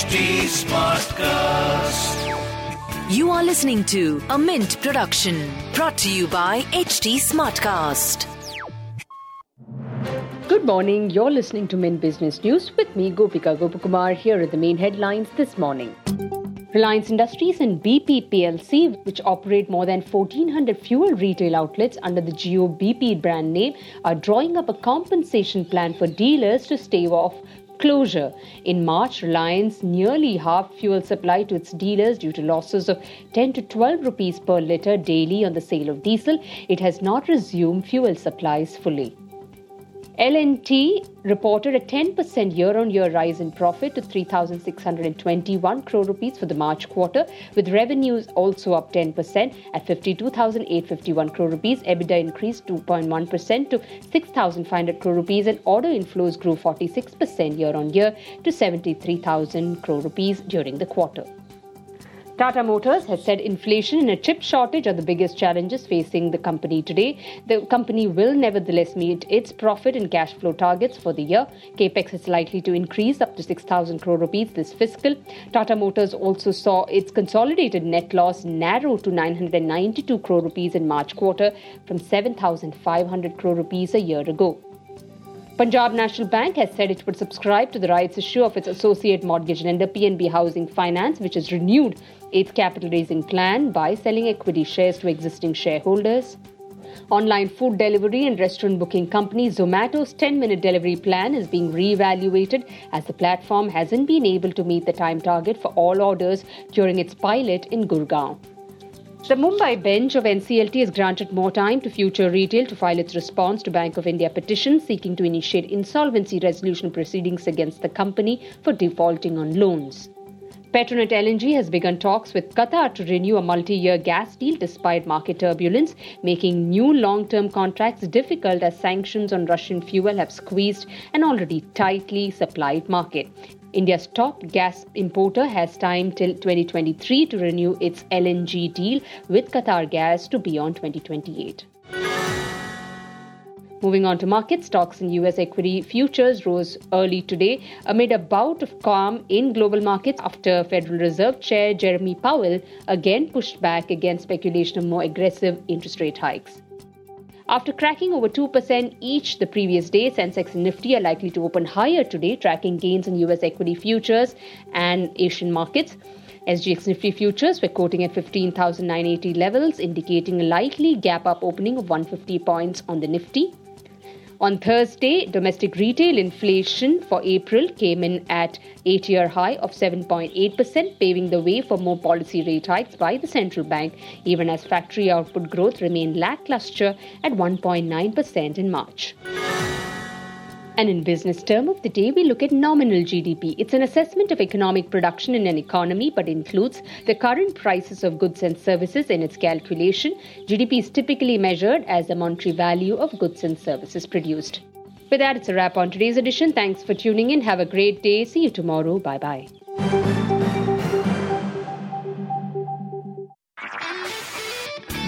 HT Smartcast. You are listening to a Mint production brought to you by HT Smartcast. Good morning. You're listening to Mint Business News with me, Gopika Gopakumar. Here are the main headlines this morning. Reliance Industries and BP PLC, which operate more than 1,400 fuel retail outlets under the Jio BP brand name, are drawing up a compensation plan for dealers to stave off closure. In March, Reliance nearly halved fuel supply to its dealers due to losses of 10 to 12 rupees per litre daily on the sale of diesel. It has not resumed fuel supplies fully. L&T reported a 10% year-on-year rise in profit to 3,621 crore rupees for the March quarter, with revenues also up 10% at 52,851 crore rupees. EBITDA increased 2.1% to 6,500 crore rupees, and order inflows grew 46% year-on-year to 73,000 crore rupees during the quarter. Tata Motors has said inflation and a chip shortage are the biggest challenges facing the company today. The company will nevertheless meet its profit and cash flow targets for the year. Capex is likely to increase up to 6,000 crore rupees this fiscal. Tata Motors also saw its consolidated net loss narrow to 992 crore rupees in March quarter from 7,500 crore rupees a year ago. Punjab National Bank has said it would subscribe to the rights issue of its associate mortgage lender PNB Housing Finance, which has renewed its capital raising plan by selling equity shares to existing shareholders. Online food delivery and restaurant booking company Zomato's 10 minute delivery plan is being re-evaluated as the platform hasn't been able to meet the time target for all orders during its pilot in Gurgaon. The Mumbai bench of NCLT has granted more time to Future Retail to file its response to Bank of India petition seeking to initiate insolvency resolution proceedings against the company for defaulting on loans. Petronet LNG has begun talks with Qatar to renew a multi-year gas deal despite market turbulence, making new long-term contracts difficult as sanctions on Russian fuel have squeezed an already tightly supplied market. India's top gas importer has time till 2023 to renew its LNG deal with Qatar Gas to beyond 2028. Moving on to market stocks in US equity futures rose early today amid a bout of calm in global markets after Federal Reserve Chair Jeremy Powell again pushed back against speculation of more aggressive interest rate hikes. After cracking over 2% each the previous day, Sensex and Nifty are likely to open higher today, tracking gains in US equity futures and Asian markets. SGX Nifty futures were quoting at 15,980 levels, indicating a likely gap up opening of 150 points on the Nifty. On Thursday, domestic retail inflation for April came in at 8 year high of 7.8%, paving the way for more policy rate hikes by the central bank, even as factory output growth remained lackluster at 1.9% in March. And in business term of the day, we look at nominal GDP. It's an assessment of economic production in an economy, but includes the current prices of goods and services in its calculation. GDP is typically measured as the monetary value of goods and services produced. With that, it's a wrap on today's edition. Thanks for tuning in. Have a great day. See you tomorrow. Bye bye.